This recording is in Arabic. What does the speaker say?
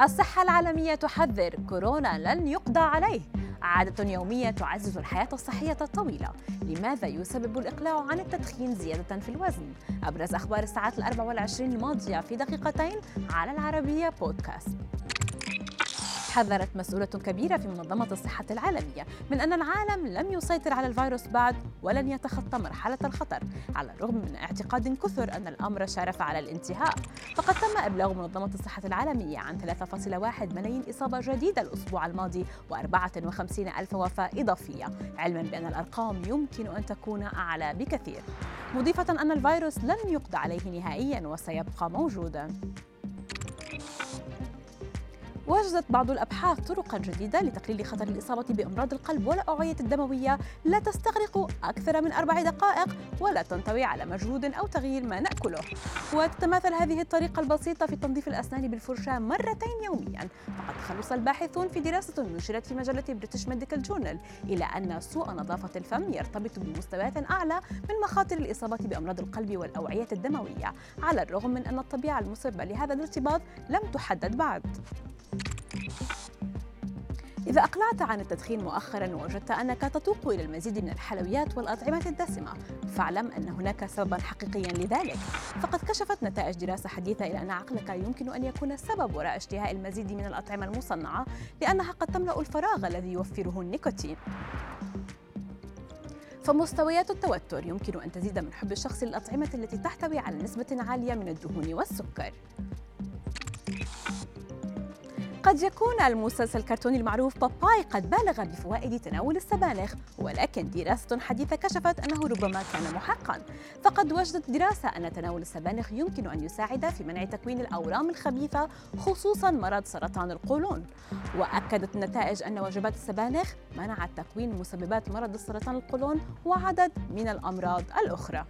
الصحة العالمية تحذر كورونا لن يقضى عليه. عادة يومية تعزز الحياة الصحية الطويلة. لماذا يسبب الإقلاع عن التدخين زيادة في الوزن؟ أبرز أخبار الساعات الأربع والعشرين الماضية في دقيقتين على العربية بودكاست. حذرت مسؤولة كبيرة في منظمة الصحة العالمية من أن العالم لم يسيطر على الفيروس بعد ولن يتخطى مرحلة الخطر على الرغم من اعتقاد كثر أن الأمر شارف على الانتهاء. فقد تم إبلاغ منظمة الصحة العالمية عن 3.1 ملايين إصابة جديدة الأسبوع الماضي و54 ألف وفاة إضافية علما بأن الأرقام يمكن أن تكون أعلى بكثير مضيفة أن الفيروس لن يقضى عليه نهائيا وسيبقى موجودا. وجدت بعض الأبحاث طرقا جديدة لتقليل خطر الإصابة بأمراض القلب والأوعية الدموية. لا تستغرق أكثر من أربع دقائق ولا تنطوي على مجهود أو تغيير ما نأكله. وتتماثل هذه الطريقة البسيطة في تنظيف الأسنان بالفرشاة مرتين يوميا. فقد خلص الباحثون في دراسة نشرت في مجلة British Medical Journal إلى أن سوء نظافة الفم يرتبط بمستويات أعلى من مخاطر الإصابة بأمراض القلب والأوعية الدموية على الرغم من أن الطبيعة المسببة لهذا الارتباط لم تحدد بعد. إذا أقلعت عن التدخين مؤخرا ووجدت أنك تتوق إلى المزيد من الحلويات والأطعمة الدسمة فاعلم أن هناك سببا حقيقيا لذلك. فقد كشفت نتائج دراسة حديثة إلى أن عقلك يمكن أن يكون السبب وراء اشتهاء المزيد من الأطعمة المصنعة لأنها قد تملأ الفراغ الذي يوفره النيكوتين. فمستويات التوتر يمكن أن تزيد من حب الشخص للأطعمة التي تحتوي على نسبة عالية من الدهون والسكر. قد يكون المسلسل الكرتوني المعروف باباي قد بالغ بفوائد تناول السبانخ ولكن دراسة حديثة كشفت أنه ربما كان محقا. فقد وجدت دراسة أن تناول السبانخ يمكن أن يساعد في منع تكوين الأورام الخبيثة خصوصا مرض سرطان القولون. وأكدت النتائج أن وجبات السبانخ منعت تكوين مسببات مرض السرطان القولون وعدد من الأمراض الأخرى.